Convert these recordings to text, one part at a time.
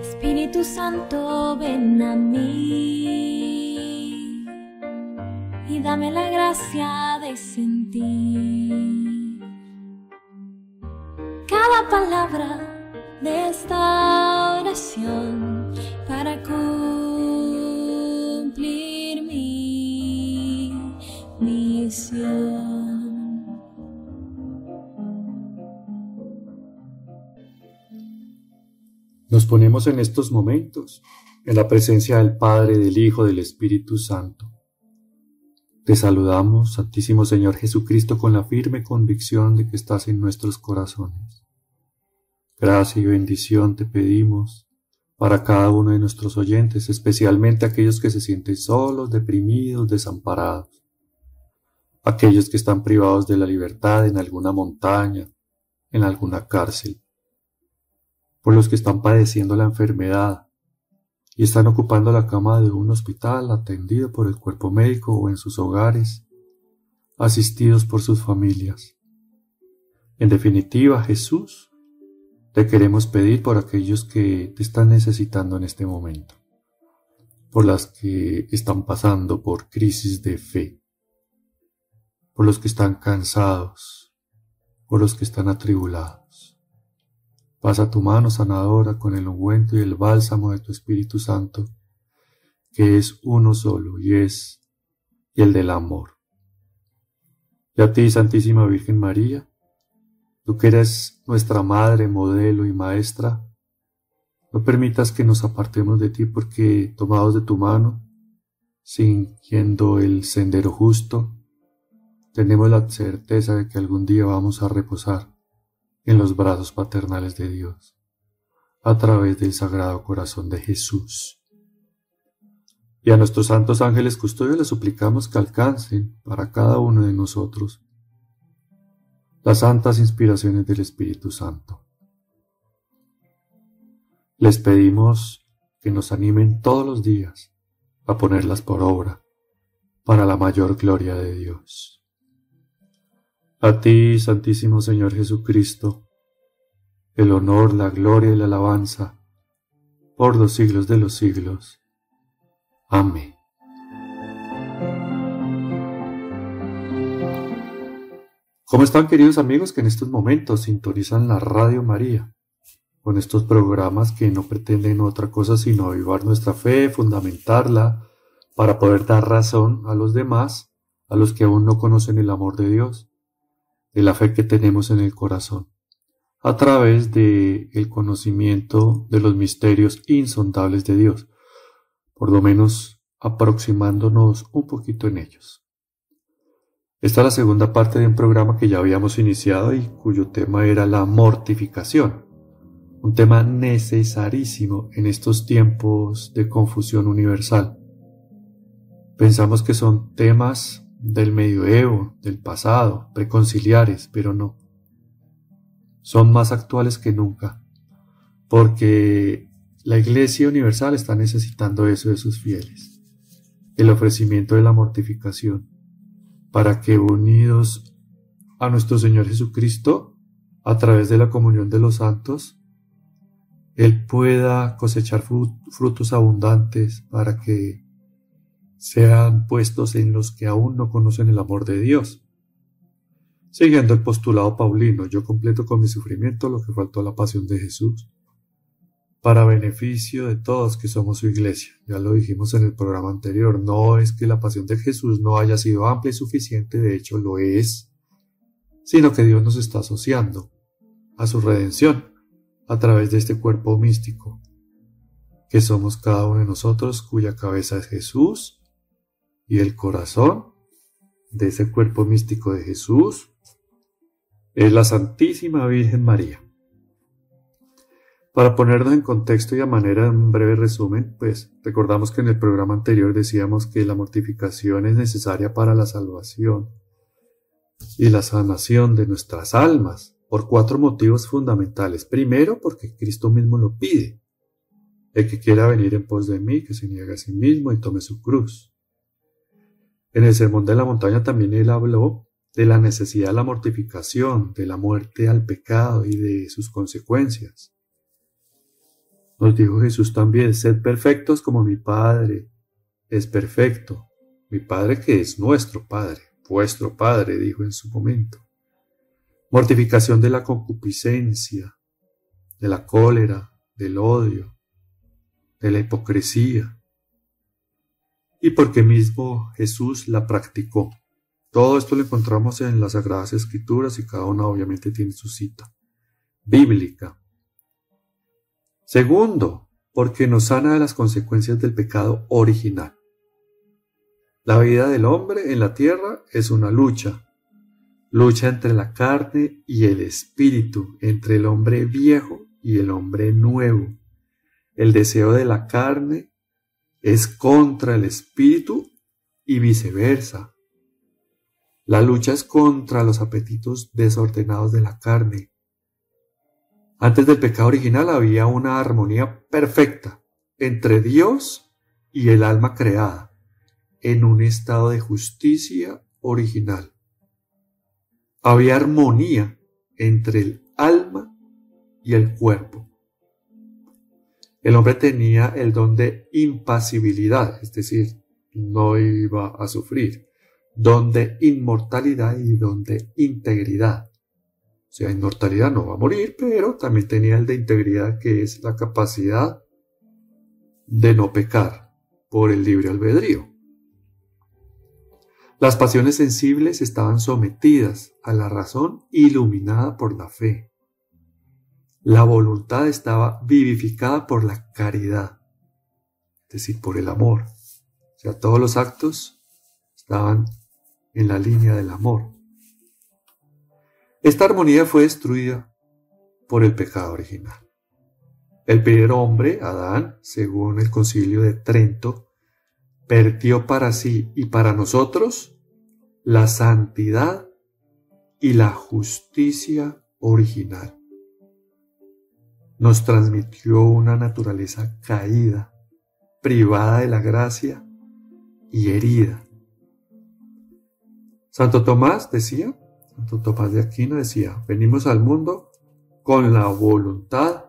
Espíritu Santo, ven a mí y dame la gracia de sentir cada palabra de esta oración Nos ponemos en estos momentos en la presencia del Padre, del Hijo, del Espíritu Santo. Te saludamos, Santísimo Señor Jesucristo, con la firme convicción de que estás en nuestros corazones. Gracia y bendición te pedimos para cada uno de nuestros oyentes, especialmente aquellos que se sienten solos, deprimidos, desamparados, aquellos que están privados de la libertad en alguna montaña, en alguna cárcel por los que están padeciendo la enfermedad y están ocupando la cama de un hospital atendido por el cuerpo médico o en sus hogares, asistidos por sus familias. En definitiva, Jesús, te queremos pedir por aquellos que te están necesitando en este momento, por las que están pasando por crisis de fe, por los que están cansados, por los que están atribulados. Pasa tu mano sanadora con el ungüento y el bálsamo de tu Espíritu Santo, que es uno solo y es el del amor. Y a ti, Santísima Virgen María, tú que eres nuestra Madre, modelo y Maestra, no permitas que nos apartemos de ti porque, tomados de tu mano, siguiendo el sendero justo, tenemos la certeza de que algún día vamos a reposar en los brazos paternales de Dios, a través del Sagrado Corazón de Jesús. Y a nuestros santos ángeles custodios les suplicamos que alcancen para cada uno de nosotros las santas inspiraciones del Espíritu Santo. Les pedimos que nos animen todos los días a ponerlas por obra para la mayor gloria de Dios. A ti, Santísimo Señor Jesucristo, el honor, la gloria y la alabanza, por los siglos de los siglos. Amén. ¿Cómo están queridos amigos que en estos momentos sintonizan la Radio María? Con estos programas que no pretenden otra cosa sino avivar nuestra fe, fundamentarla, para poder dar razón a los demás, a los que aún no conocen el amor de Dios de la fe que tenemos en el corazón, a través de el conocimiento de los misterios insondables de Dios, por lo menos aproximándonos un poquito en ellos. Esta es la segunda parte de un programa que ya habíamos iniciado y cuyo tema era la mortificación, un tema necesarísimo en estos tiempos de confusión universal. Pensamos que son temas del medioevo, del pasado, preconciliares, pero no. Son más actuales que nunca, porque la Iglesia Universal está necesitando eso de sus fieles, el ofrecimiento de la mortificación, para que unidos a nuestro Señor Jesucristo, a través de la comunión de los santos, Él pueda cosechar frutos abundantes para que sean puestos en los que aún no conocen el amor de Dios. Siguiendo el postulado paulino, yo completo con mi sufrimiento lo que faltó a la pasión de Jesús, para beneficio de todos que somos su iglesia. Ya lo dijimos en el programa anterior, no es que la pasión de Jesús no haya sido amplia y suficiente, de hecho lo es, sino que Dios nos está asociando a su redención a través de este cuerpo místico, que somos cada uno de nosotros, cuya cabeza es Jesús, y el corazón de ese cuerpo místico de Jesús es la Santísima Virgen María. Para ponernos en contexto y a manera de un breve resumen, pues recordamos que en el programa anterior decíamos que la mortificación es necesaria para la salvación y la sanación de nuestras almas por cuatro motivos fundamentales. Primero, porque Cristo mismo lo pide. El que quiera venir en pos de mí, que se niegue a sí mismo y tome su cruz. En el Sermón de la Montaña también él habló de la necesidad de la mortificación, de la muerte al pecado y de sus consecuencias. Nos dijo Jesús también, sed perfectos como mi Padre es perfecto, mi Padre que es nuestro Padre, vuestro Padre, dijo en su momento. Mortificación de la concupiscencia, de la cólera, del odio, de la hipocresía. Y porque mismo Jesús la practicó. Todo esto lo encontramos en las Sagradas Escrituras y cada una obviamente tiene su cita bíblica. Segundo, porque nos sana de las consecuencias del pecado original. La vida del hombre en la tierra es una lucha, lucha entre la carne y el espíritu, entre el hombre viejo y el hombre nuevo. El deseo de la carne es contra el espíritu y viceversa. La lucha es contra los apetitos desordenados de la carne. Antes del pecado original había una armonía perfecta entre Dios y el alma creada, en un estado de justicia original. Había armonía entre el alma y el cuerpo. El hombre tenía el don de impasibilidad, es decir, no iba a sufrir donde inmortalidad y donde integridad. O sea, inmortalidad no va a morir, pero también tenía el de integridad, que es la capacidad de no pecar por el libre albedrío. Las pasiones sensibles estaban sometidas a la razón iluminada por la fe. La voluntad estaba vivificada por la caridad, es decir, por el amor. O sea, todos los actos estaban en la línea del amor. Esta armonía fue destruida por el pecado original. El primer hombre, Adán, según el concilio de Trento, perdió para sí y para nosotros la santidad y la justicia original. Nos transmitió una naturaleza caída, privada de la gracia y herida. Santo Tomás decía, Santo Tomás de Aquino decía, venimos al mundo con la voluntad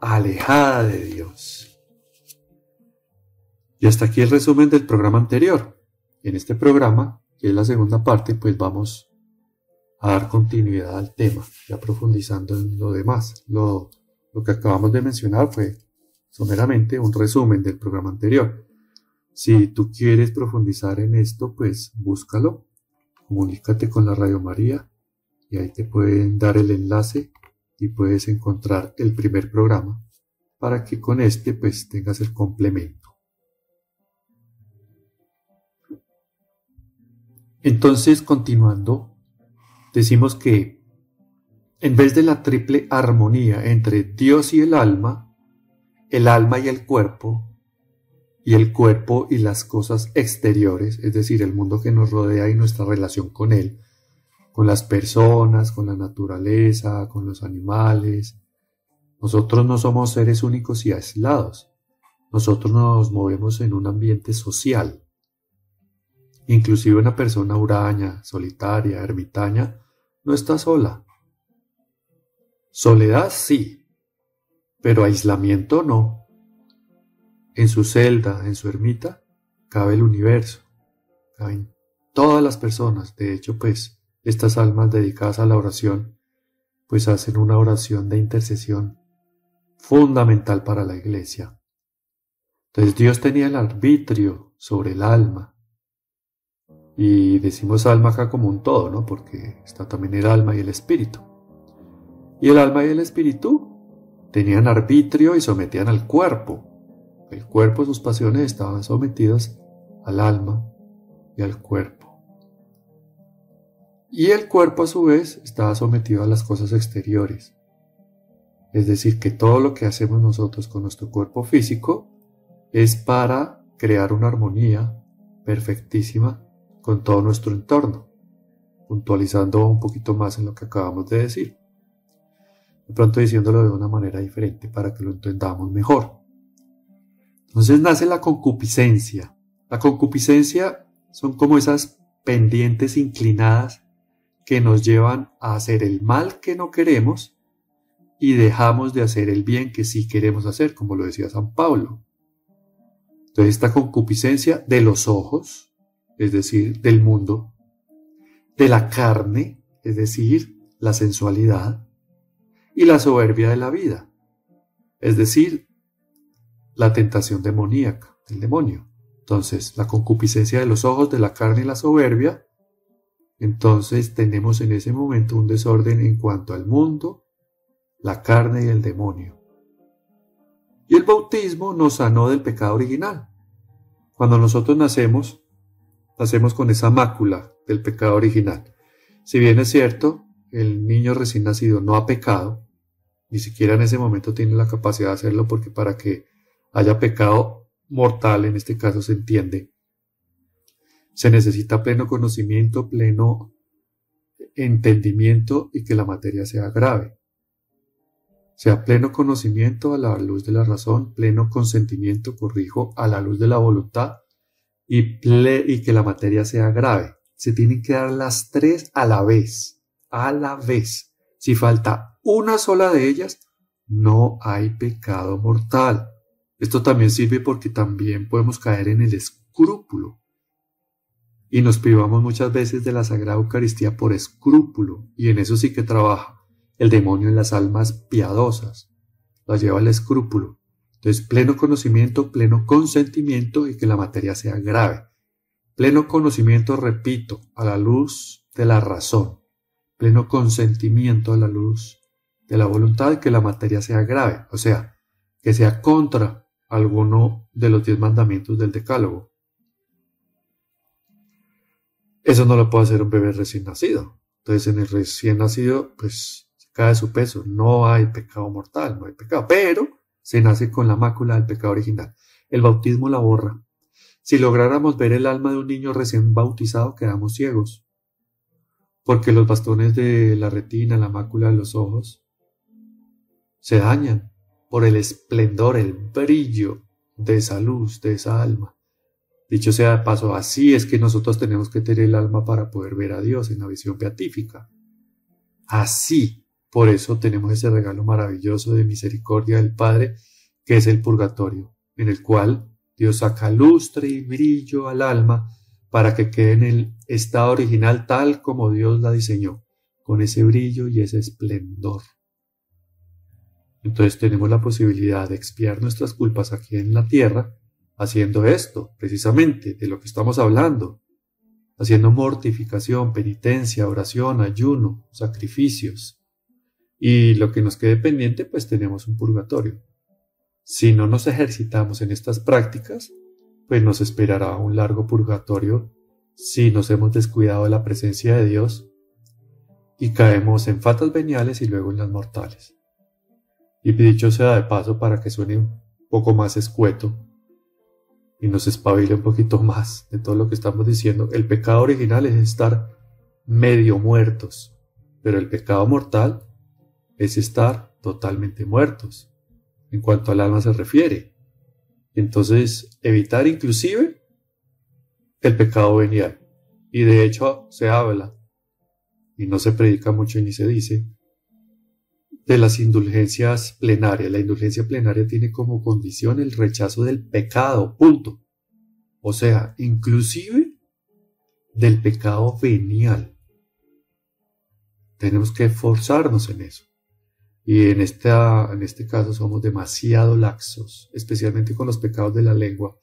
alejada de Dios. Y hasta aquí el resumen del programa anterior. En este programa, que es la segunda parte, pues vamos a dar continuidad al tema, ya profundizando en lo demás. Lo, lo que acabamos de mencionar fue someramente un resumen del programa anterior. Si tú quieres profundizar en esto, pues búscalo comunícate con la Radio María y ahí te pueden dar el enlace y puedes encontrar el primer programa para que con este pues tengas el complemento. Entonces, continuando, decimos que en vez de la triple armonía entre Dios y el alma, el alma y el cuerpo, y el cuerpo y las cosas exteriores, es decir, el mundo que nos rodea y nuestra relación con él, con las personas, con la naturaleza, con los animales. Nosotros no somos seres únicos y aislados. Nosotros nos movemos en un ambiente social. Inclusive una persona huraña, solitaria, ermitaña, no está sola. Soledad sí, pero aislamiento no. En su celda, en su ermita, cabe el universo, caben todas las personas. De hecho, pues, estas almas dedicadas a la oración, pues hacen una oración de intercesión fundamental para la iglesia. Entonces Dios tenía el arbitrio sobre el alma. Y decimos alma acá como un todo, ¿no? Porque está también el alma y el espíritu. Y el alma y el espíritu tenían arbitrio y sometían al cuerpo. El cuerpo y sus pasiones estaban sometidas al alma y al cuerpo. Y el cuerpo a su vez estaba sometido a las cosas exteriores. Es decir, que todo lo que hacemos nosotros con nuestro cuerpo físico es para crear una armonía perfectísima con todo nuestro entorno, puntualizando un poquito más en lo que acabamos de decir. De pronto diciéndolo de una manera diferente para que lo entendamos mejor. Entonces nace la concupiscencia. La concupiscencia son como esas pendientes inclinadas que nos llevan a hacer el mal que no queremos y dejamos de hacer el bien que sí queremos hacer, como lo decía San Pablo. Entonces esta concupiscencia de los ojos, es decir, del mundo, de la carne, es decir, la sensualidad, y la soberbia de la vida, es decir, la tentación demoníaca del demonio. Entonces, la concupiscencia de los ojos, de la carne y la soberbia. Entonces tenemos en ese momento un desorden en cuanto al mundo, la carne y el demonio. Y el bautismo nos sanó del pecado original. Cuando nosotros nacemos, nacemos con esa mácula del pecado original. Si bien es cierto, el niño recién nacido no ha pecado, ni siquiera en ese momento tiene la capacidad de hacerlo porque para que haya pecado mortal, en este caso se entiende, se necesita pleno conocimiento, pleno entendimiento y que la materia sea grave. Sea pleno conocimiento a la luz de la razón, pleno consentimiento, corrijo, a la luz de la voluntad y, y que la materia sea grave. Se tienen que dar las tres a la vez, a la vez. Si falta una sola de ellas, no hay pecado mortal. Esto también sirve porque también podemos caer en el escrúpulo. Y nos privamos muchas veces de la Sagrada Eucaristía por escrúpulo, y en eso sí que trabaja el demonio en las almas piadosas. Las lleva al escrúpulo. Entonces, pleno conocimiento, pleno consentimiento y que la materia sea grave. Pleno conocimiento, repito, a la luz de la razón. Pleno consentimiento a la luz de la voluntad que la materia sea grave, o sea, que sea contra alguno de los diez mandamientos del decálogo. Eso no lo puede hacer un bebé recién nacido. Entonces en el recién nacido, pues cae su peso. No hay pecado mortal, no hay pecado. Pero se nace con la mácula del pecado original. El bautismo la borra. Si lográramos ver el alma de un niño recién bautizado, quedamos ciegos. Porque los bastones de la retina, la mácula de los ojos, se dañan por el esplendor, el brillo de esa luz, de esa alma. Dicho sea de paso, así es que nosotros tenemos que tener el alma para poder ver a Dios en la visión beatífica. Así, por eso tenemos ese regalo maravilloso de misericordia del Padre, que es el purgatorio, en el cual Dios saca lustre y brillo al alma para que quede en el estado original tal como Dios la diseñó, con ese brillo y ese esplendor. Entonces tenemos la posibilidad de expiar nuestras culpas aquí en la tierra haciendo esto, precisamente, de lo que estamos hablando, haciendo mortificación, penitencia, oración, ayuno, sacrificios. Y lo que nos quede pendiente, pues tenemos un purgatorio. Si no nos ejercitamos en estas prácticas, pues nos esperará un largo purgatorio si nos hemos descuidado de la presencia de Dios y caemos en fatas veniales y luego en las mortales. Y dicho sea de paso para que suene un poco más escueto y nos espabile un poquito más de todo lo que estamos diciendo, el pecado original es estar medio muertos, pero el pecado mortal es estar totalmente muertos en cuanto al alma se refiere. Entonces, evitar inclusive el pecado venial. Y de hecho se habla, y no se predica mucho ni se dice, de las indulgencias plenarias. La indulgencia plenaria tiene como condición el rechazo del pecado, punto. O sea, inclusive del pecado venial. Tenemos que esforzarnos en eso. Y en, esta, en este caso somos demasiado laxos, especialmente con los pecados de la lengua,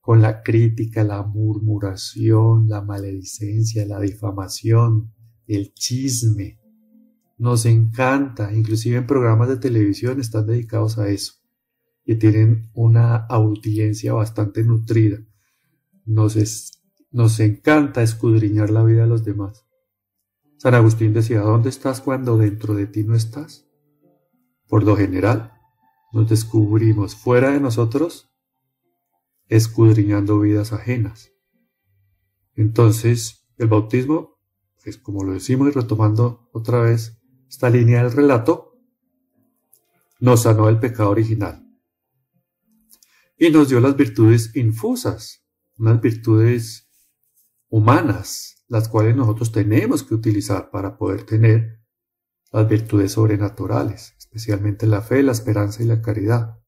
con la crítica, la murmuración, la maledicencia, la difamación, el chisme, nos encanta, inclusive en programas de televisión están dedicados a eso y tienen una audiencia bastante nutrida. Nos, nos encanta escudriñar la vida de los demás. San Agustín decía, ¿dónde estás cuando dentro de ti no estás? Por lo general, nos descubrimos fuera de nosotros escudriñando vidas ajenas. Entonces, el bautismo, es como lo decimos y retomando otra vez, esta línea del relato, nos sanó el pecado original. y nos dio las virtudes infusas, unas virtudes humanas, las cuales nosotros tenemos que utilizar para poder tener las virtudes sobrenaturales, especialmente la fe, la esperanza y la caridad.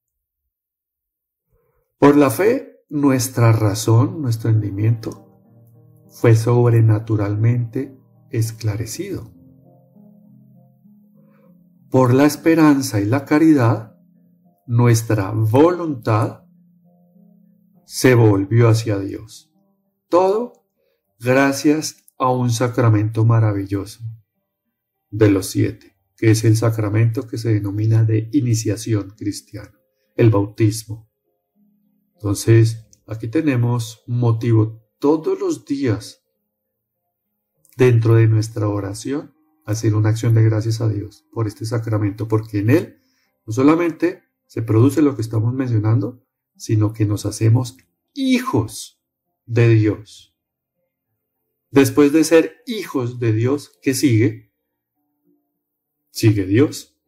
Por la fe, nuestra razón, nuestro entendimiento, fue sobrenaturalmente esclarecido. Por la esperanza y la caridad, nuestra voluntad se volvió hacia Dios. Todo gracias a un sacramento maravilloso de los siete, que es el sacramento que se denomina de iniciación cristiana, el bautismo. Entonces, aquí tenemos motivo todos los días dentro de nuestra oración hacer una acción de gracias a Dios por este sacramento, porque en él no solamente se produce lo que estamos mencionando, sino que nos hacemos hijos de Dios. Después de ser hijos de Dios, ¿qué sigue? Sigue Dios.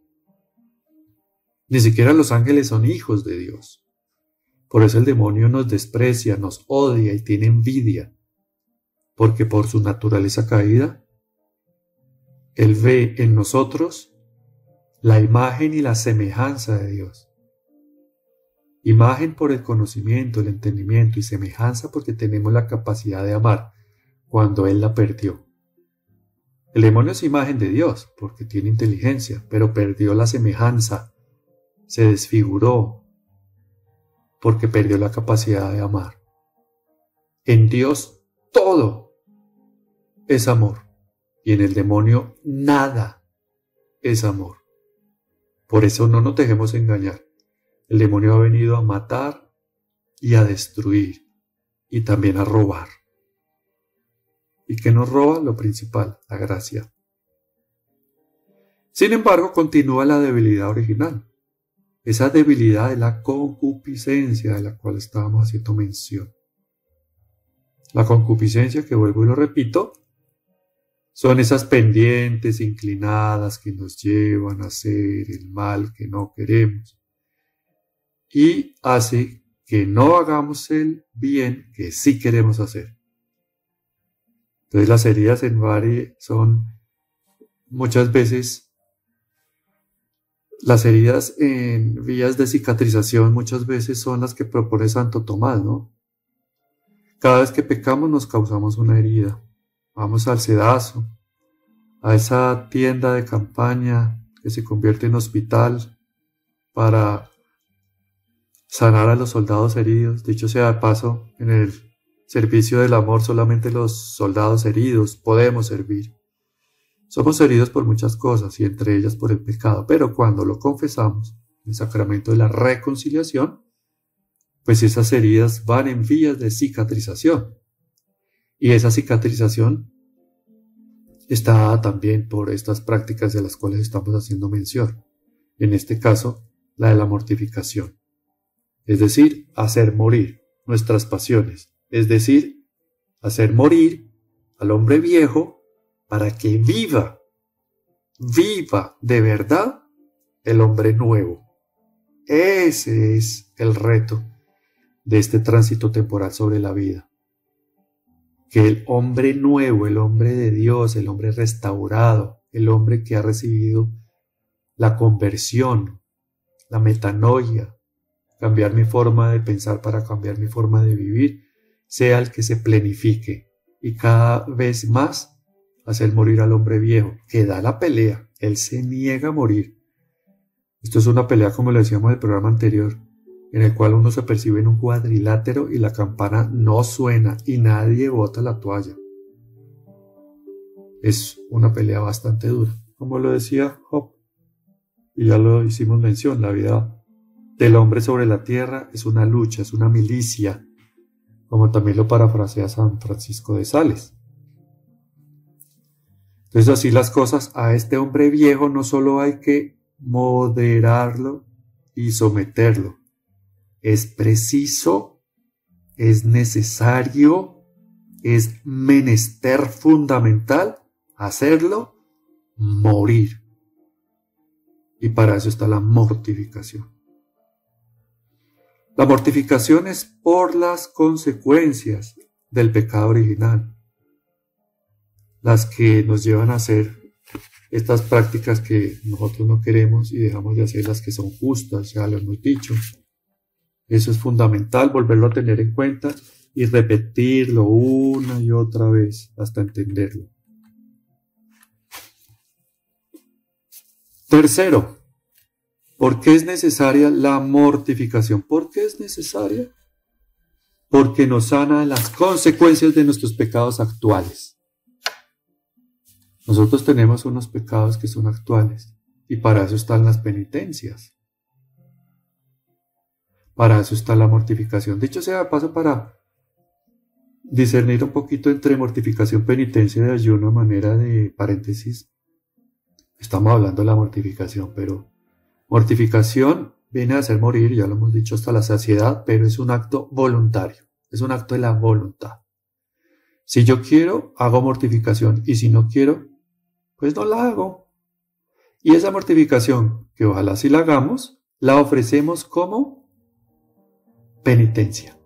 Ni siquiera los ángeles son hijos de Dios. Por eso el demonio nos desprecia, nos odia y tiene envidia, porque por su naturaleza caída, él ve en nosotros la imagen y la semejanza de Dios. Imagen por el conocimiento, el entendimiento y semejanza porque tenemos la capacidad de amar cuando Él la perdió. El demonio es imagen de Dios porque tiene inteligencia, pero perdió la semejanza, se desfiguró porque perdió la capacidad de amar. En Dios todo es amor y en el demonio nada es amor. Por eso no nos dejemos engañar. El demonio ha venido a matar y a destruir y también a robar. ¿Y qué nos roba? Lo principal, la gracia. Sin embargo, continúa la debilidad original. Esa debilidad de la concupiscencia de la cual estábamos haciendo mención. La concupiscencia, que vuelvo y lo repito, son esas pendientes inclinadas que nos llevan a hacer el mal que no queremos y hace que no hagamos el bien que sí queremos hacer. Entonces las heridas en Bari son muchas veces, las heridas en vías de cicatrización muchas veces son las que propone Santo Tomás, ¿no? Cada vez que pecamos nos causamos una herida. Vamos al sedazo, a esa tienda de campaña que se convierte en hospital para sanar a los soldados heridos. Dicho sea de paso, en el servicio del amor solamente los soldados heridos podemos servir. Somos heridos por muchas cosas y entre ellas por el pecado, pero cuando lo confesamos, el sacramento de la reconciliación, pues esas heridas van en vías de cicatrización. Y esa cicatrización está también por estas prácticas de las cuales estamos haciendo mención. En este caso, la de la mortificación es decir, hacer morir nuestras pasiones, es decir, hacer morir al hombre viejo para que viva, viva de verdad el hombre nuevo. Ese es el reto de este tránsito temporal sobre la vida. Que el hombre nuevo, el hombre de Dios, el hombre restaurado, el hombre que ha recibido la conversión, la metanoia, cambiar mi forma de pensar para cambiar mi forma de vivir, sea el que se plenifique y cada vez más hacer morir al hombre viejo, que da la pelea, él se niega a morir. Esto es una pelea como lo decíamos en el programa anterior, en el cual uno se percibe en un cuadrilátero y la campana no suena y nadie bota la toalla. Es una pelea bastante dura, como lo decía Job. Y ya lo hicimos mención, la vida del hombre sobre la tierra es una lucha, es una milicia, como también lo parafrasea San Francisco de Sales. Entonces así las cosas, a este hombre viejo no solo hay que moderarlo y someterlo, es preciso, es necesario, es menester fundamental hacerlo morir. Y para eso está la mortificación. La mortificación es por las consecuencias del pecado original, las que nos llevan a hacer estas prácticas que nosotros no queremos y dejamos de hacer las que son justas, ya lo hemos dicho. Eso es fundamental, volverlo a tener en cuenta y repetirlo una y otra vez hasta entenderlo. Tercero, ¿por qué es necesaria la mortificación? ¿Por qué es necesaria? Porque nos sana las consecuencias de nuestros pecados actuales. Nosotros tenemos unos pecados que son actuales y para eso están las penitencias. Para eso está la mortificación. Dicho sea paso para discernir un poquito entre mortificación, penitencia y ayuno a manera de paréntesis Estamos hablando de la mortificación, pero mortificación viene a ser morir, ya lo hemos dicho hasta la saciedad, pero es un acto voluntario, es un acto de la voluntad. Si yo quiero, hago mortificación y si no quiero, pues no la hago. Y esa mortificación, que ojalá si la hagamos, la ofrecemos como penitencia.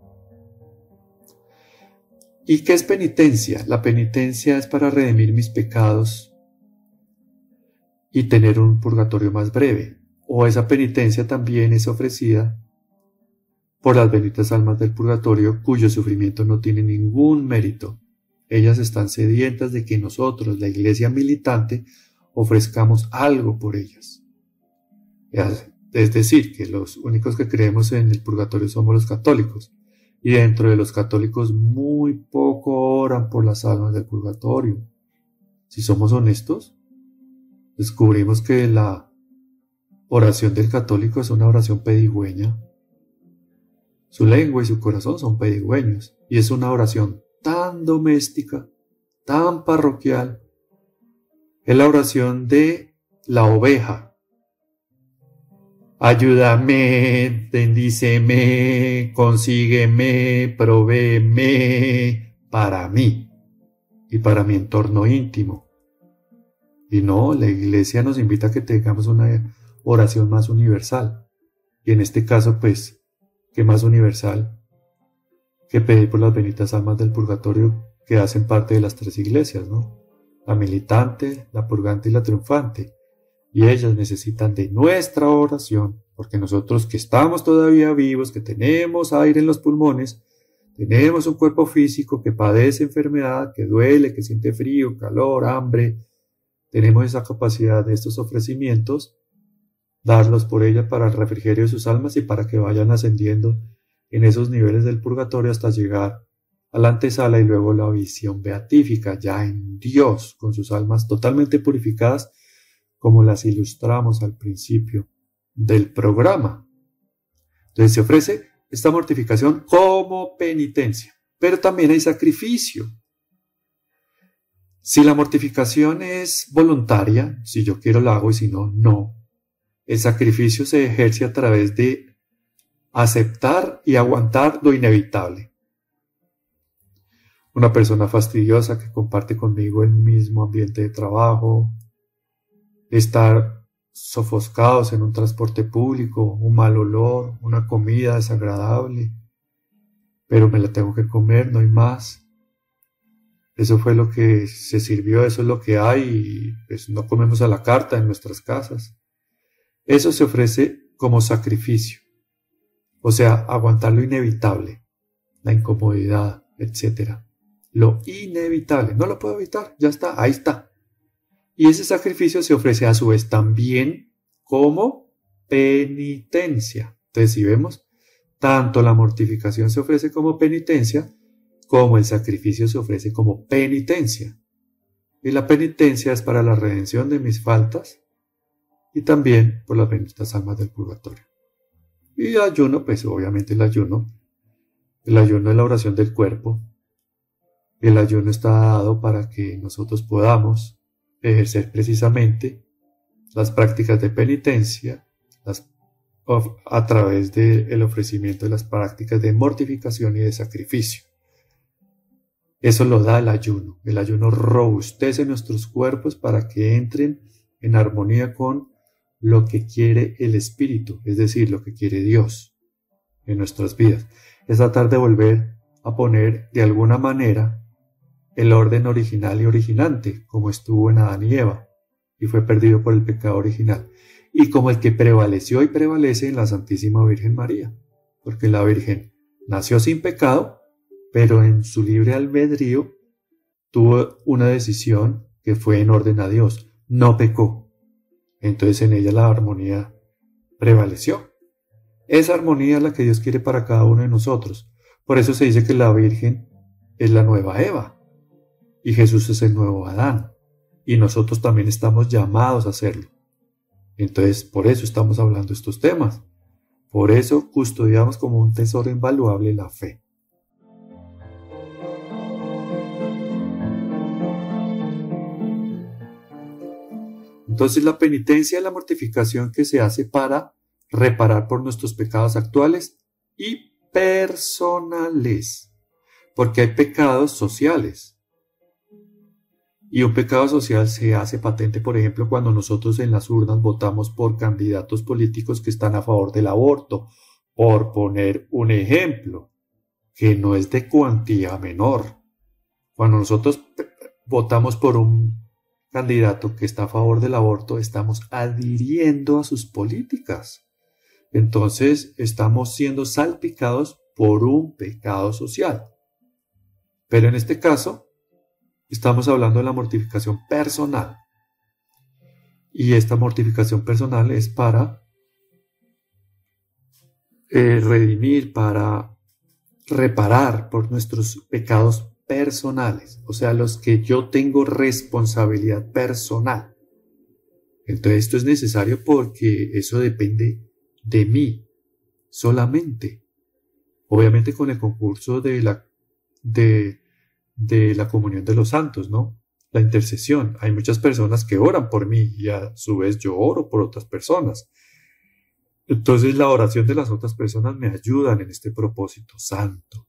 ¿Y qué es penitencia? La penitencia es para redimir mis pecados y tener un purgatorio más breve. O esa penitencia también es ofrecida por las benditas almas del purgatorio cuyo sufrimiento no tiene ningún mérito. Ellas están sedientas de que nosotros, la iglesia militante, ofrezcamos algo por ellas. Es decir, que los únicos que creemos en el purgatorio somos los católicos. Y dentro de los católicos muy poco oran por las almas del purgatorio. Si somos honestos, descubrimos que la oración del católico es una oración pedigüeña. Su lengua y su corazón son pedigüeños y es una oración tan doméstica, tan parroquial. Es la oración de la oveja. Ayúdame, bendíceme, consígueme, provéeme para mí y para mi entorno íntimo. Y no, la iglesia nos invita a que tengamos una oración más universal. Y en este caso, pues, ¿qué más universal que pedir por las benditas almas del purgatorio que hacen parte de las tres iglesias, ¿no? La militante, la purgante y la triunfante. Y ellas necesitan de nuestra oración, porque nosotros que estamos todavía vivos, que tenemos aire en los pulmones, tenemos un cuerpo físico que padece enfermedad, que duele, que siente frío, calor, hambre, tenemos esa capacidad de estos ofrecimientos, darlos por ella para el refrigerio de sus almas y para que vayan ascendiendo en esos niveles del purgatorio hasta llegar a la antesala y luego la visión beatífica, ya en Dios, con sus almas totalmente purificadas, como las ilustramos al principio del programa. Entonces se ofrece esta mortificación como penitencia, pero también hay sacrificio. Si la mortificación es voluntaria, si yo quiero la hago y si no, no. El sacrificio se ejerce a través de aceptar y aguantar lo inevitable. Una persona fastidiosa que comparte conmigo el mismo ambiente de trabajo, estar sofoscados en un transporte público, un mal olor, una comida desagradable, pero me la tengo que comer, no hay más eso fue lo que se sirvió, eso es lo que hay y pues no comemos a la carta en nuestras casas. Eso se ofrece como sacrificio, o sea, aguantar lo inevitable, la incomodidad, etc. Lo inevitable, no lo puedo evitar, ya está, ahí está. Y ese sacrificio se ofrece a su vez también como penitencia. Entonces, si vemos, tanto la mortificación se ofrece como penitencia, como el sacrificio se ofrece como penitencia. Y la penitencia es para la redención de mis faltas y también por las benditas almas del purgatorio. Y ayuno, pues obviamente el ayuno. El ayuno es la oración del cuerpo. El ayuno está dado para que nosotros podamos ejercer precisamente las prácticas de penitencia a través del ofrecimiento de las prácticas de mortificación y de sacrificio. Eso lo da el ayuno. El ayuno robustece nuestros cuerpos para que entren en armonía con lo que quiere el Espíritu, es decir, lo que quiere Dios. en nuestras vidas. Es tratar de volver a poner de alguna manera el orden original y originante, como estuvo en Adán y Eva, y fue perdido por el pecado original, y como el que prevaleció y prevalece en la Santísima Virgen María, porque la Virgen nació sin pecado, pero en su libre albedrío tuvo una decisión que fue en orden a Dios, no pecó. Entonces en ella la armonía prevaleció. Esa armonía es la que Dios quiere para cada uno de nosotros. Por eso se dice que la Virgen es la nueva Eva y Jesús es el nuevo Adán. Y nosotros también estamos llamados a hacerlo. Entonces, por eso estamos hablando estos temas. Por eso custodiamos como un tesoro invaluable la fe. Entonces la penitencia es la mortificación que se hace para reparar por nuestros pecados actuales y personales, porque hay pecados sociales. Y un pecado social se hace patente, por ejemplo, cuando nosotros en las urnas votamos por candidatos políticos que están a favor del aborto, por poner un ejemplo, que no es de cuantía menor. Cuando nosotros votamos por un candidato que está a favor del aborto, estamos adhiriendo a sus políticas. Entonces estamos siendo salpicados por un pecado social. Pero en este caso, estamos hablando de la mortificación personal. Y esta mortificación personal es para eh, redimir, para reparar por nuestros pecados personales, o sea, los que yo tengo responsabilidad personal. Entonces esto es necesario porque eso depende de mí solamente. Obviamente con el concurso de la, de, de la comunión de los santos, ¿no? La intercesión. Hay muchas personas que oran por mí y a su vez yo oro por otras personas. Entonces la oración de las otras personas me ayudan en este propósito santo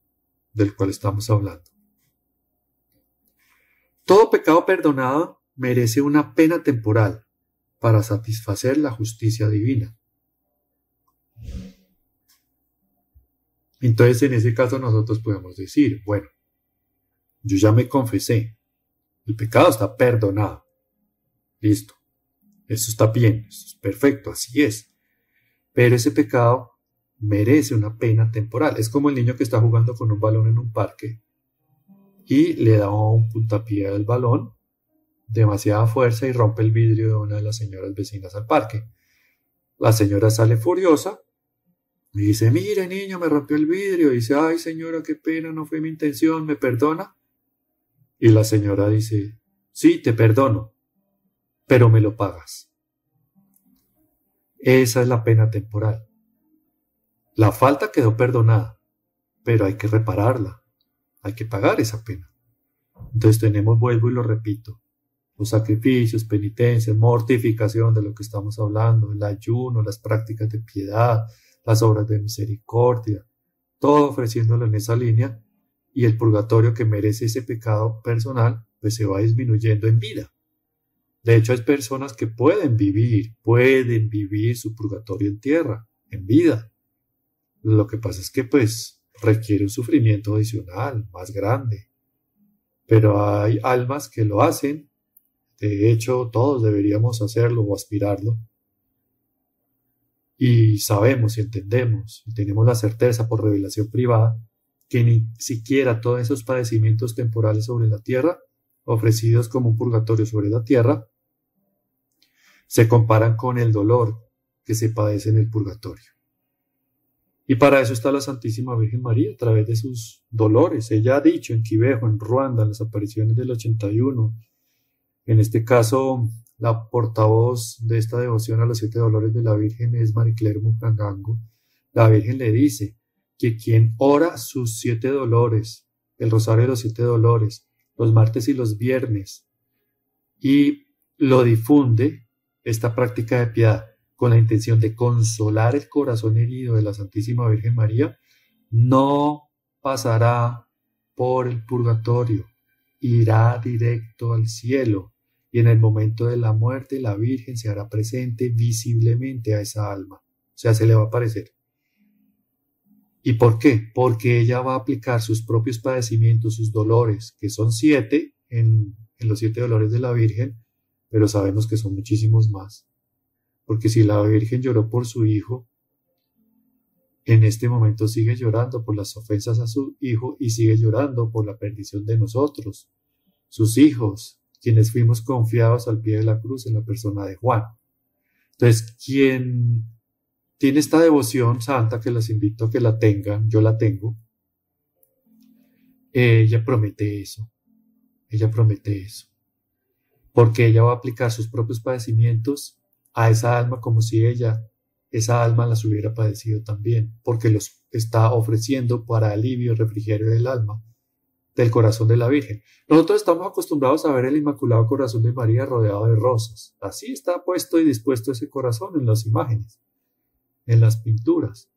del cual estamos hablando. Todo pecado perdonado merece una pena temporal para satisfacer la justicia divina. Entonces, en ese caso nosotros podemos decir, bueno, yo ya me confesé, el pecado está perdonado. Listo. Eso está bien, eso es perfecto, así es. Pero ese pecado merece una pena temporal. Es como el niño que está jugando con un balón en un parque y le da un puntapié al balón, demasiada fuerza y rompe el vidrio de una de las señoras vecinas al parque. La señora sale furiosa y dice, mire niño, me rompió el vidrio. Y dice, ay señora, qué pena, no fue mi intención, ¿me perdona? Y la señora dice, sí, te perdono, pero me lo pagas. Esa es la pena temporal. La falta quedó perdonada, pero hay que repararla hay que pagar esa pena. Entonces tenemos, vuelvo y lo repito, los sacrificios, penitencias, mortificación de lo que estamos hablando, el ayuno, las prácticas de piedad, las obras de misericordia, todo ofreciéndolo en esa línea y el purgatorio que merece ese pecado personal, pues se va disminuyendo en vida. De hecho, hay personas que pueden vivir, pueden vivir su purgatorio en tierra, en vida. Lo que pasa es que pues requiere un sufrimiento adicional, más grande. Pero hay almas que lo hacen, de hecho todos deberíamos hacerlo o aspirarlo. Y sabemos y entendemos y tenemos la certeza por revelación privada que ni siquiera todos esos padecimientos temporales sobre la tierra, ofrecidos como un purgatorio sobre la tierra, se comparan con el dolor que se padece en el purgatorio. Y para eso está la Santísima Virgen María, a través de sus dolores. Ella ha dicho en Quivejo, en Ruanda, en las apariciones del 81. En este caso, la portavoz de esta devoción a los siete dolores de la Virgen es Maricler Mujangango. La Virgen le dice que quien ora sus siete dolores, el rosario de los siete dolores, los martes y los viernes, y lo difunde, esta práctica de piedad, con la intención de consolar el corazón herido de la Santísima Virgen María, no pasará por el purgatorio, irá directo al cielo y en el momento de la muerte la Virgen se hará presente visiblemente a esa alma, o sea, se le va a aparecer. ¿Y por qué? Porque ella va a aplicar sus propios padecimientos, sus dolores, que son siete en, en los siete dolores de la Virgen, pero sabemos que son muchísimos más. Porque si la Virgen lloró por su hijo, en este momento sigue llorando por las ofensas a su hijo y sigue llorando por la perdición de nosotros, sus hijos, quienes fuimos confiados al pie de la cruz en la persona de Juan. Entonces, quien tiene esta devoción santa que les invito a que la tengan, yo la tengo, ella promete eso, ella promete eso, porque ella va a aplicar sus propios padecimientos a esa alma como si ella, esa alma las hubiera padecido también, porque los está ofreciendo para alivio y refrigerio del alma, del corazón de la Virgen. Nosotros estamos acostumbrados a ver el Inmaculado Corazón de María rodeado de rosas. Así está puesto y dispuesto ese corazón en las imágenes en las pinturas.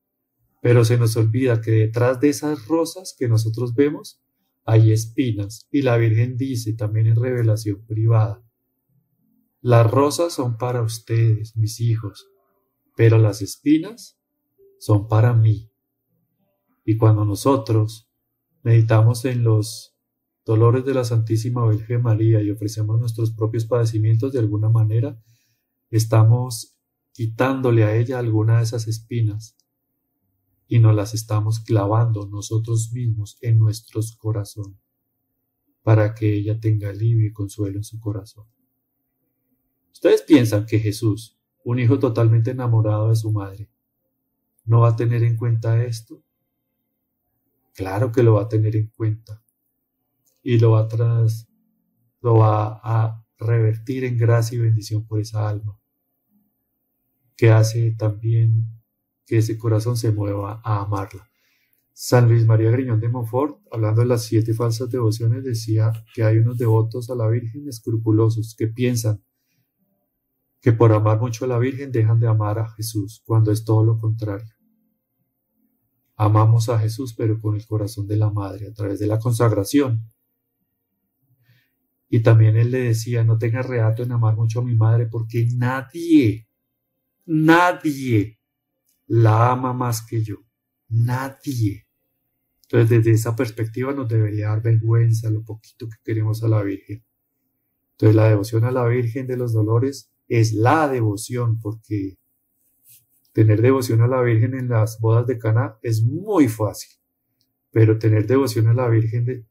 Pero se nos olvida que detrás de esas rosas que nosotros vemos hay espinas y la Virgen dice también en revelación privada, las rosas son para ustedes, mis hijos, pero las espinas son para mí. Y cuando nosotros meditamos en los dolores de la Santísima Virgen María y ofrecemos nuestros propios padecimientos de alguna manera, estamos quitándole a ella alguna de esas espinas y nos las estamos clavando nosotros mismos en nuestros corazones para que ella tenga alivio y consuelo en su corazón. ¿Ustedes piensan que Jesús, un hijo totalmente enamorado de su madre, no va a tener en cuenta esto? Claro que lo va a tener en cuenta y lo va a, lo va a revertir en gracia y bendición por esa alma que hace también que ese corazón se mueva a amarla. San Luis María Griñón de Montfort, hablando de las siete falsas devociones, decía que hay unos devotos a la Virgen escrupulosos que piensan que por amar mucho a la Virgen dejan de amar a Jesús, cuando es todo lo contrario. Amamos a Jesús, pero con el corazón de la Madre, a través de la consagración. Y también él le decía, no tenga reato en amar mucho a mi Madre, porque nadie Nadie la ama más que yo. Nadie. Entonces, desde esa perspectiva nos debería dar vergüenza lo poquito que queremos a la Virgen. Entonces, la devoción a la Virgen de los Dolores es la devoción, porque tener devoción a la Virgen en las bodas de Cana es muy fácil, pero tener devoción a la Virgen de,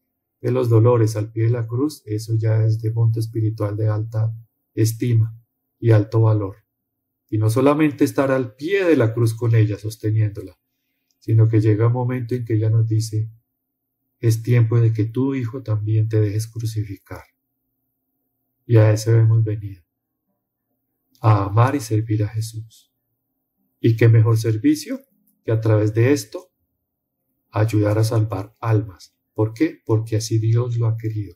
los Dolores al pie de la cruz, eso ya es de monte espiritual de alta estima y alto valor y no solamente estar al pie de la cruz con ella sosteniéndola, sino que llega un momento en que ella nos dice, es tiempo de que tu hijo también te dejes crucificar. Y a eso hemos venido, a amar y servir a Jesús. ¿Y qué mejor servicio que a través de esto ayudar a salvar almas? ¿Por qué? Porque así Dios lo ha querido.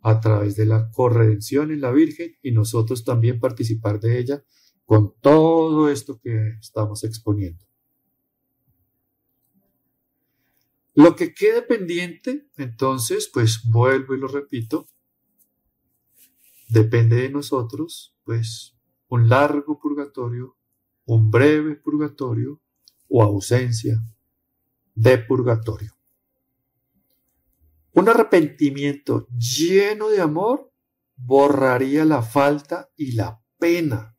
A través de la corredención en la Virgen y nosotros también participar de ella con todo esto que estamos exponiendo. Lo que quede pendiente, entonces, pues vuelvo y lo repito, depende de nosotros, pues un largo purgatorio, un breve purgatorio o ausencia de purgatorio. Un arrepentimiento lleno de amor borraría la falta y la pena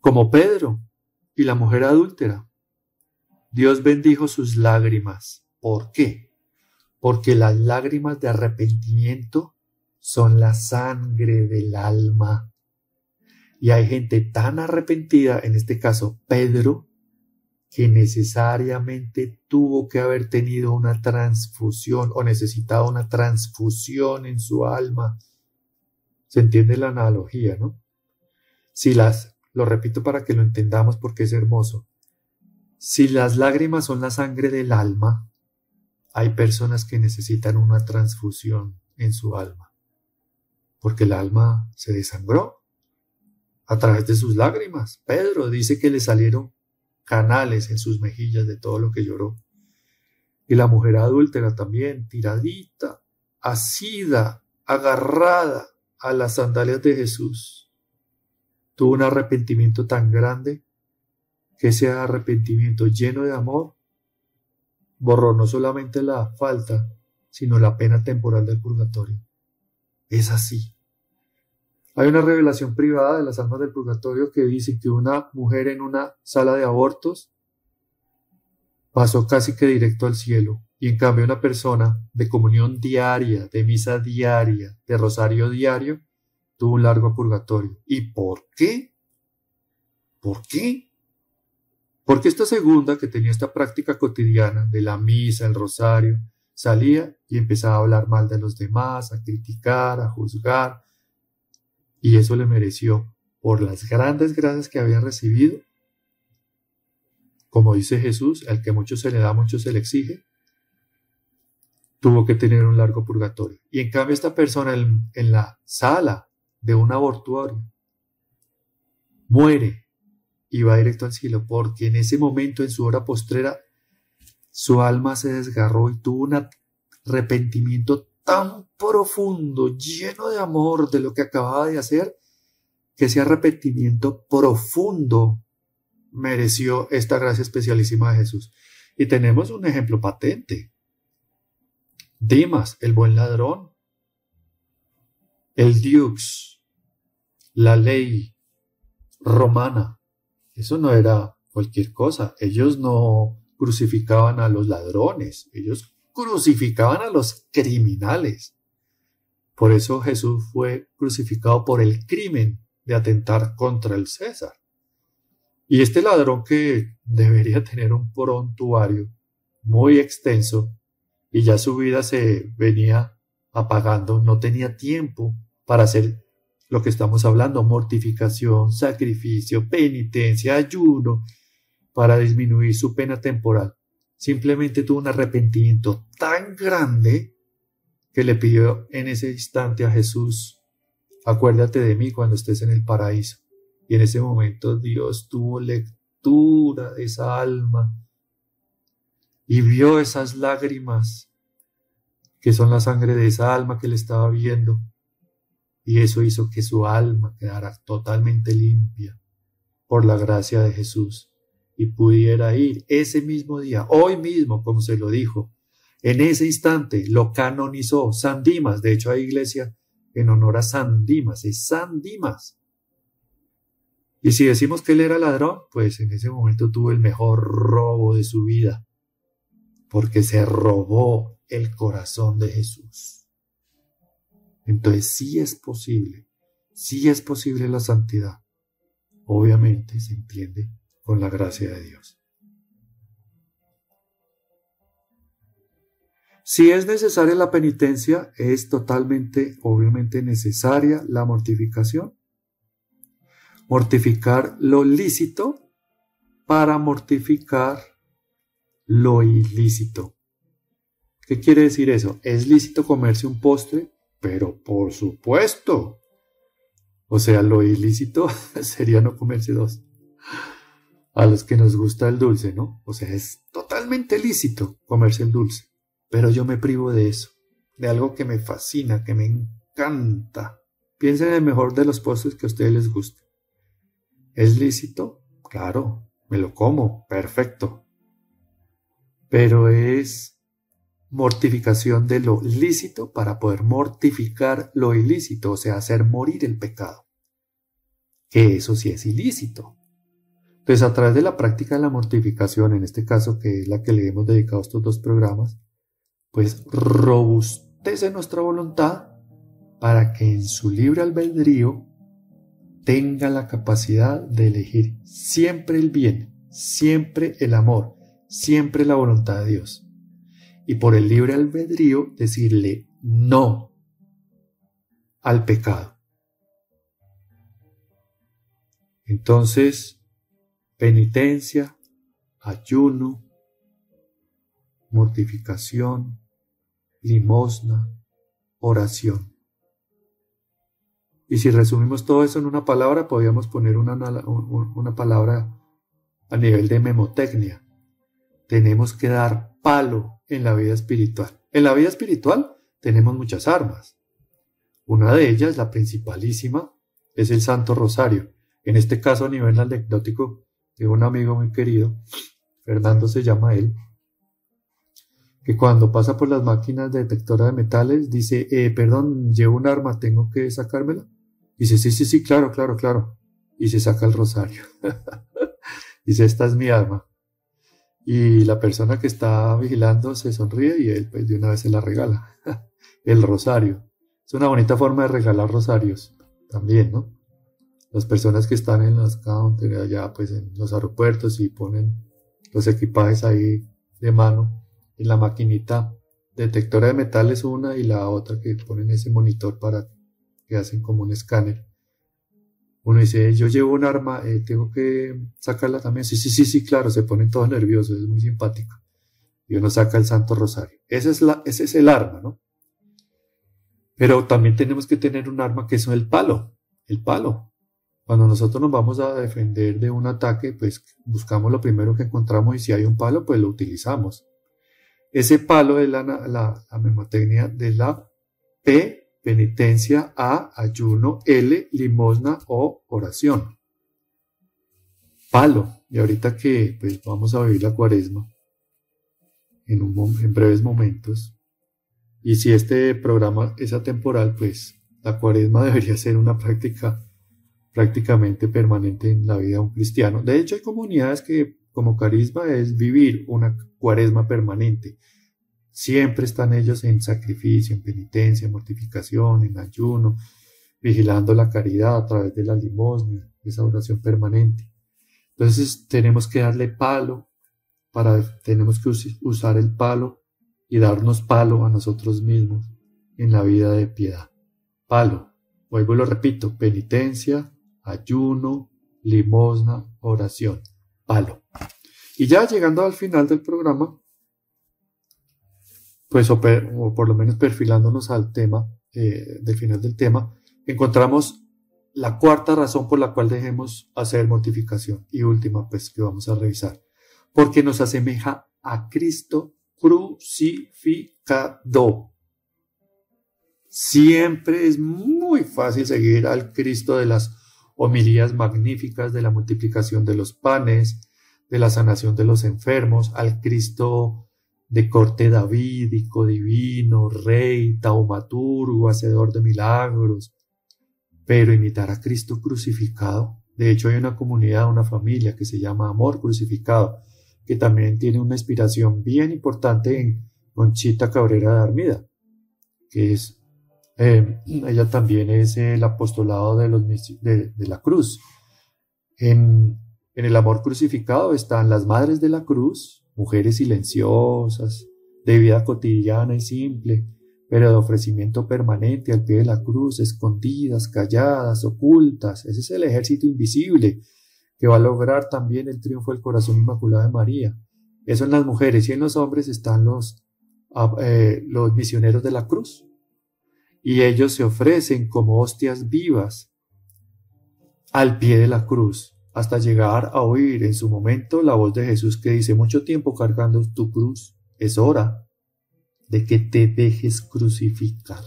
como Pedro y la mujer adúltera. Dios bendijo sus lágrimas. ¿Por qué? Porque las lágrimas de arrepentimiento son la sangre del alma. Y hay gente tan arrepentida, en este caso Pedro, que necesariamente tuvo que haber tenido una transfusión o necesitado una transfusión en su alma. ¿Se entiende la analogía, no? Si las lo repito para que lo entendamos porque es hermoso. Si las lágrimas son la sangre del alma, hay personas que necesitan una transfusión en su alma, porque el alma se desangró a través de sus lágrimas. Pedro dice que le salieron canales en sus mejillas de todo lo que lloró. Y la mujer adúltera también, tiradita, asida, agarrada a las sandalias de Jesús tuvo un arrepentimiento tan grande que ese arrepentimiento lleno de amor borró no solamente la falta, sino la pena temporal del purgatorio. Es así. Hay una revelación privada de las almas del purgatorio que dice que una mujer en una sala de abortos pasó casi que directo al cielo y en cambio una persona de comunión diaria, de misa diaria, de rosario diario, tuvo un largo purgatorio. ¿Y por qué? ¿Por qué? Porque esta segunda, que tenía esta práctica cotidiana de la misa, el rosario, salía y empezaba a hablar mal de los demás, a criticar, a juzgar, y eso le mereció, por las grandes gracias que había recibido, como dice Jesús, al que mucho se le da, mucho se le exige, tuvo que tener un largo purgatorio. Y en cambio esta persona en, la sala de un abortuario muere y va directo al cielo, porque en ese momento, en su hora postrera, su alma se desgarró y tuvo un arrepentimiento tan profundo, lleno de amor de lo que acababa de hacer, que ese arrepentimiento profundo mereció esta gracia especialísima de Jesús. Y tenemos un ejemplo patente. Dimas, el buen ladrón, el Dux, la ley romana. Eso no era cualquier cosa. Ellos no crucificaban a los ladrones, ellos crucificaban a los criminales. Por eso Jesús fue crucificado por el crimen de atentar contra el César. Y este ladrón que debería tener un prontuario muy extenso y ya su vida se venía apagando, no tenía tiempo para hacer lo que estamos hablando, mortificación, sacrificio, penitencia, ayuno, para disminuir su pena temporal simplemente tuvo un arrepentimiento tan grande que le pidió en ese instante a Jesús, acuérdate de mí cuando estés en el paraíso. Y en ese momento Dios tuvo lectura de esa alma y vio esas lágrimas que son la sangre de esa alma que le estaba viendo. Y eso hizo que su alma quedara totalmente limpia por la gracia de Jesús y pudiera ir ese mismo día, hoy mismo, como se lo dijo, en ese instante lo canonizó San Dimas. De hecho, hay iglesia en honor a San Dimas, es San Dimas. Y si decimos que él era ladrón, pues en ese momento tuvo el mejor robo de su vida, porque se robó el corazón de Jesús. Entonces sí es posible, sí es posible la santidad. Obviamente se entiende con la gracia de Dios. Si es necesaria la penitencia, es totalmente, obviamente necesaria la mortificación. Mortificar lo lícito para mortificar lo ilícito. ¿Qué quiere decir eso? Es lícito comerse un postre, pero por supuesto. O sea, lo ilícito sería no comerse dos a los que nos gusta el dulce, ¿no? O sea, es totalmente lícito comerse el dulce, pero yo me privo de eso, de algo que me fascina, que me encanta. Piensen en el mejor de los postres que a ustedes les guste. ¿Es lícito? Claro, me lo como, perfecto. Pero es mortificación de lo lícito para poder mortificar lo ilícito, o sea, hacer morir el pecado. Que eso sí es ilícito. Pues a través de la práctica de la mortificación, en este caso que es la que le hemos dedicado estos dos programas, pues robustece nuestra voluntad para que en su libre albedrío tenga la capacidad de elegir siempre el bien, siempre el amor, siempre la voluntad de Dios. Y por el libre albedrío decirle no al pecado. Entonces, penitencia, ayuno, mortificación, limosna, oración. Y si resumimos todo eso en una palabra, podríamos poner una, una, palabra a nivel de memotecnia. Tenemos que dar palo en la vida espiritual. En la vida espiritual tenemos muchas armas. Una de ellas, la principalísima, es el Santo Rosario. En este caso, a nivel anecdótico, de un amigo muy querido, Fernando se llama él, que cuando pasa por las máquinas detectora de metales dice, eh, perdón, llevo un arma, tengo que sacármela. Dice, sí, sí, sí, claro, claro, claro. Y se saca el rosario. dice, esta es mi arma. Y la persona que está vigilando se sonríe y él pues de una vez se la regala. el rosario. Es una bonita forma de regalar rosarios también, ¿no? Las personas que están en las counters allá, pues en los aeropuertos y ponen los equipajes ahí de mano en la maquinita detectora de metales una y la otra que ponen ese monitor para que hacen como un escáner. Uno dice, yo llevo un arma, eh, tengo que sacarla también. Sí, sí, sí, sí, claro, se ponen todos nerviosos, es muy simpático. Y uno saca el Santo Rosario. Ese es, la, ese es el arma, ¿no? Pero también tenemos que tener un arma que es el palo, el palo. Cuando nosotros nos vamos a defender de un ataque, pues buscamos lo primero que encontramos y si hay un palo, pues lo utilizamos. Ese palo es la, la, la de la P, penitencia, A, ayuno, L, limosna o oración. Palo. Y ahorita que pues, vamos a vivir la cuaresma en, un, en breves momentos, y si este programa es atemporal, pues la cuaresma debería ser una práctica prácticamente permanente en la vida de un cristiano. De hecho, hay comunidades que como carisma es vivir una cuaresma permanente. Siempre están ellos en sacrificio, en penitencia, en mortificación, en ayuno, vigilando la caridad a través de la limosna, esa oración permanente. Entonces tenemos que darle palo para, tenemos que usar el palo y darnos palo a nosotros mismos en la vida de piedad. Palo, vuelvo y lo repito, penitencia, ayuno, limosna, oración, palo. Y ya llegando al final del programa, pues o, por lo menos perfilándonos al tema, eh, del final del tema, encontramos la cuarta razón por la cual dejemos hacer mortificación y última pues que vamos a revisar, porque nos asemeja a Cristo crucificado. Siempre es muy fácil seguir al Cristo de las homilías magníficas, de la multiplicación de los panes, de la sanación de los enfermos, al Cristo de corte davídico, divino, rey, taumaturgo, hacedor de milagros. Pero imitar a Cristo crucificado, de hecho hay una comunidad, una familia que se llama Amor Crucificado, que también tiene una inspiración bien importante en Conchita Cabrera de Armida, que es, eh, ella también es el apostolado de, los, de, la cruz. En, en el amor crucificado están las madres de la cruz, mujeres silenciosas, de vida cotidiana y simple, pero de ofrecimiento permanente al pie de la cruz, escondidas, calladas, ocultas. Ese es el ejército invisible que va a lograr también el triunfo del corazón inmaculado de María. Eso en las mujeres y en los hombres están los, ah, eh, los misioneros de la cruz. Y ellos se ofrecen como hostias vivas al pie de la cruz, hasta llegar a oír en su momento la voz de Jesús que dice mucho tiempo cargando tu cruz, es hora de que te dejes crucificar.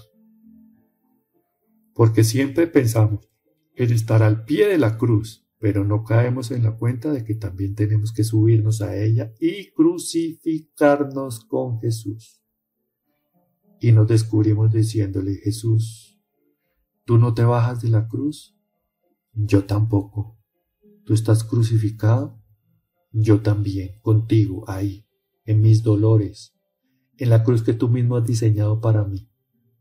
Porque siempre pensamos en estar al pie de la cruz, pero no caemos en la cuenta de que también tenemos que subirnos a ella y crucificarnos con Jesús. Y nos descubrimos diciéndole, Jesús, ¿tú no te bajas de la cruz? Yo tampoco. ¿Tú estás crucificado? Yo también, contigo, ahí, en mis dolores, en la cruz que tú mismo has diseñado para mí,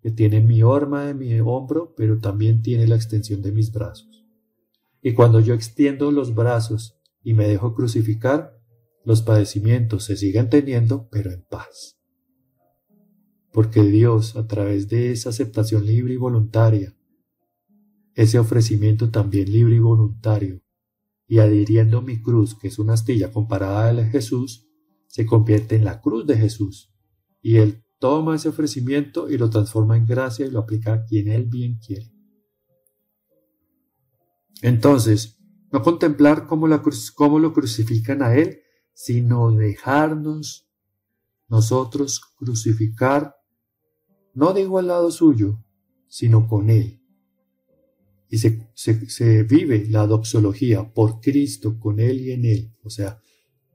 que tiene mi horma de mi hombro, pero también tiene la extensión de mis brazos. Y cuando yo extiendo los brazos y me dejo crucificar, los padecimientos se siguen teniendo, pero en paz. Porque Dios, a través de esa aceptación libre y voluntaria, ese ofrecimiento también libre y voluntario, y adhiriendo mi cruz, que es una astilla comparada a la de Jesús, se convierte en la cruz de Jesús. Y Él toma ese ofrecimiento y lo transforma en gracia y lo aplica a quien Él bien quiere. Entonces, no contemplar cómo, lo crucifican a Él, sino dejarnos nosotros crucificar, no digo al lado suyo, sino con Él. y se, vive la doxología por Cristo, con Él y en Él, o sea,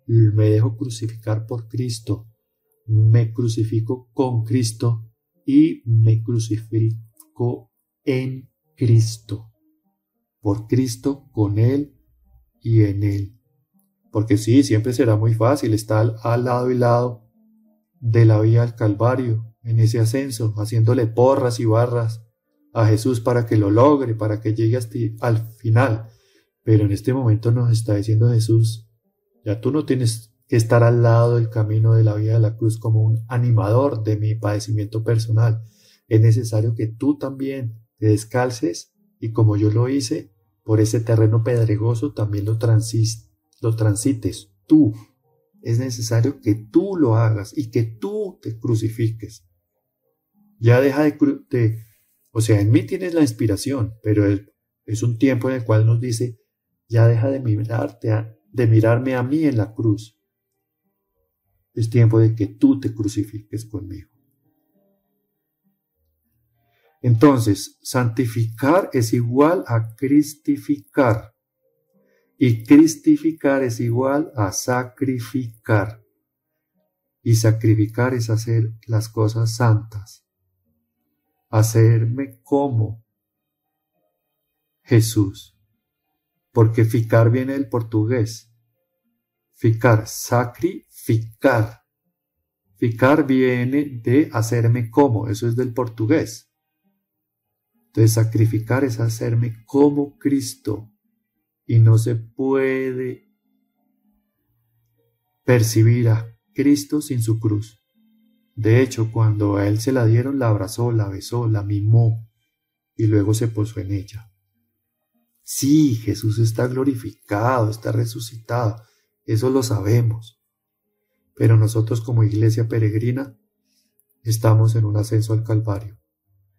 me dejo crucificar por Cristo, me crucifico con Cristo y me crucifico en Cristo, por Cristo, con Él y en Él. Porque sí, siempre será muy fácil estar al lado y lado de la vía al Calvario, en ese ascenso, haciéndole porras y barras a Jesús para que lo logre, para que llegue hasta al final. Pero en este momento nos está diciendo Jesús, ya tú no tienes que estar al lado del camino de la vida de la cruz como un animador de mi padecimiento personal. Es necesario que tú también te descalces y como yo lo hice, por ese terreno pedregoso también lo, transis, lo transites tú. Es necesario que tú lo hagas y que tú te crucifiques. Ya deja de, o sea, en mí tienes la inspiración, pero es, un tiempo en el cual nos dice, ya deja de mirarte, de mirarme a mí en la cruz. Es tiempo de que tú te crucifiques conmigo. Entonces, santificar es igual a cristificar. Y cristificar es igual a sacrificar. Y sacrificar es hacer las cosas santas hacerme como Jesús. Porque ficar viene del portugués. Ficar, sacrificar. Ficar viene de hacerme como, eso es del portugués. Entonces sacrificar es hacerme como Cristo. Y no se puede percibir a Cristo sin su cruz. De hecho, cuando a él se la dieron, la abrazó, la besó, la mimó y luego se posó en ella. Sí, Jesús está glorificado, está resucitado, eso lo sabemos. Pero nosotros como iglesia peregrina estamos en un ascenso al Calvario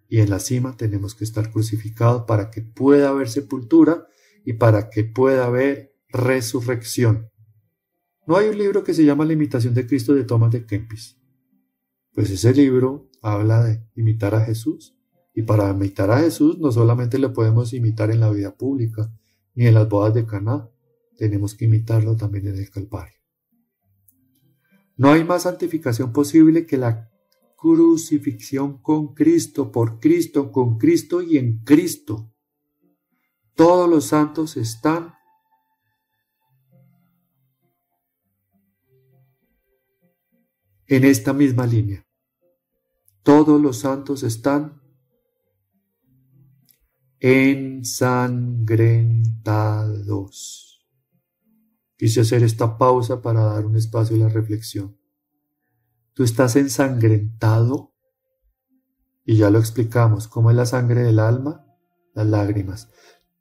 y en la cima tenemos que estar crucificados para que pueda haber sepultura y para que pueda haber resurrección. No hay un libro que se llama La imitación de Cristo de Thomas de Kempis. Pues ese libro habla de imitar a Jesús. Y para imitar a Jesús no solamente lo podemos imitar en la vida pública, ni en las bodas de Caná, tenemos que imitarlo también en el Calvario. No hay más santificación posible que la crucifixión con Cristo, por Cristo, con Cristo y en Cristo. Todos los santos están en esta misma línea todos los santos están ensangrentados. Quise hacer esta pausa para dar un espacio a la reflexión. Tú estás ensangrentado y ya lo explicamos, ¿cómo es la sangre del alma? Las lágrimas.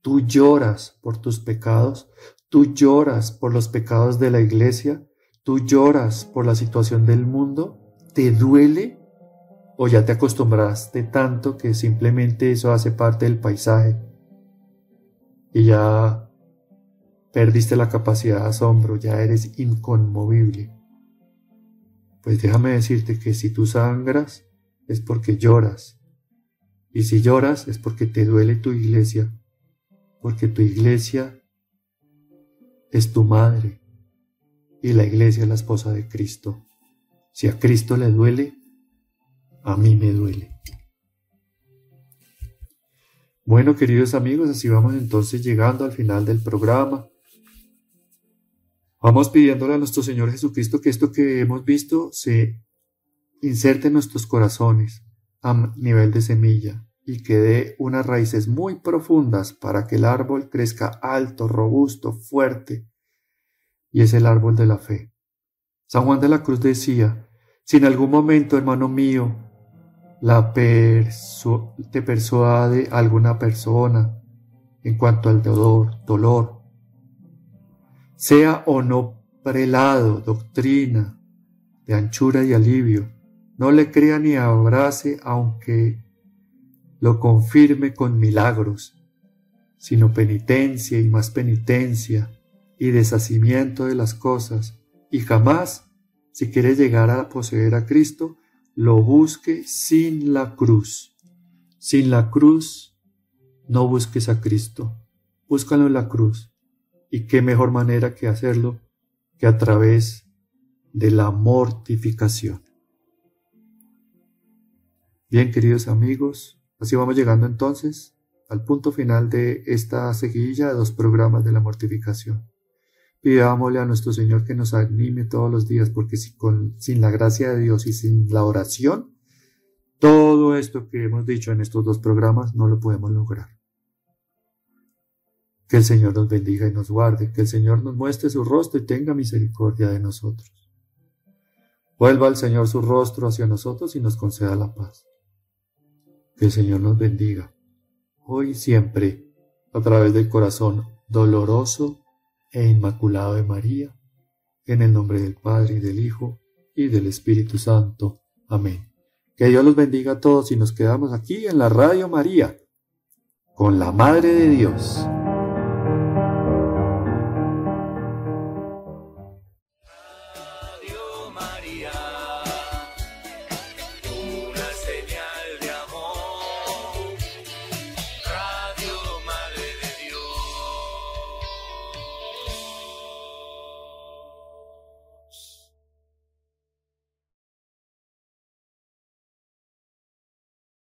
Tú lloras por tus pecados, tú lloras por los pecados de la iglesia, tú lloras por la situación del mundo, te duele o ya te acostumbraste tanto que simplemente eso hace parte del paisaje y ya perdiste la capacidad de asombro, ya eres inconmovible. Pues déjame decirte que si tú sangras es porque lloras. Y si lloras es porque te duele tu iglesia, porque tu iglesia es tu madre y la iglesia es la esposa de Cristo. Si a Cristo le duele, a mí me duele. Bueno, queridos amigos, así vamos entonces llegando al final del programa. Vamos pidiéndole a nuestro Señor Jesucristo que esto que hemos visto se inserte en nuestros corazones a nivel de semilla y que dé unas raíces muy profundas para que el árbol crezca alto, robusto, fuerte. Y es el árbol de la fe. San Juan de la Cruz decía, si en algún momento, hermano mío, la te persuade alguna persona en cuanto al dolor, dolor, sea o no prelado, doctrina de anchura y alivio, no le crea ni abrace aunque lo confirme con milagros, sino penitencia y más penitencia y deshacimiento de las cosas, y jamás, si quiere llegar a poseer a Cristo, lo busque sin la cruz. Sin la cruz no busques a Cristo, búscalo en la cruz. Y qué mejor manera que hacerlo que a través de la mortificación. Bien, queridos amigos, así vamos llegando entonces al punto final de esta seguidilla de dos programas de la mortificación. Pidámosle a nuestro Señor que nos anime todos los días, porque sin la gracia de Dios y sin la oración, todo esto que hemos dicho en estos dos programas no lo podemos lograr. Que el Señor nos bendiga y nos guarde, que el Señor nos muestre su rostro y tenga misericordia de nosotros. Vuelva al Señor su rostro hacia nosotros y nos conceda la paz. Que el Señor nos bendiga, hoy y siempre, a través del corazón doloroso e inmaculado de María, en el nombre del Padre y del Hijo y del Espíritu Santo. Amén. Que Dios los bendiga a todos y nos quedamos aquí en la Radio María, con la Madre de Dios.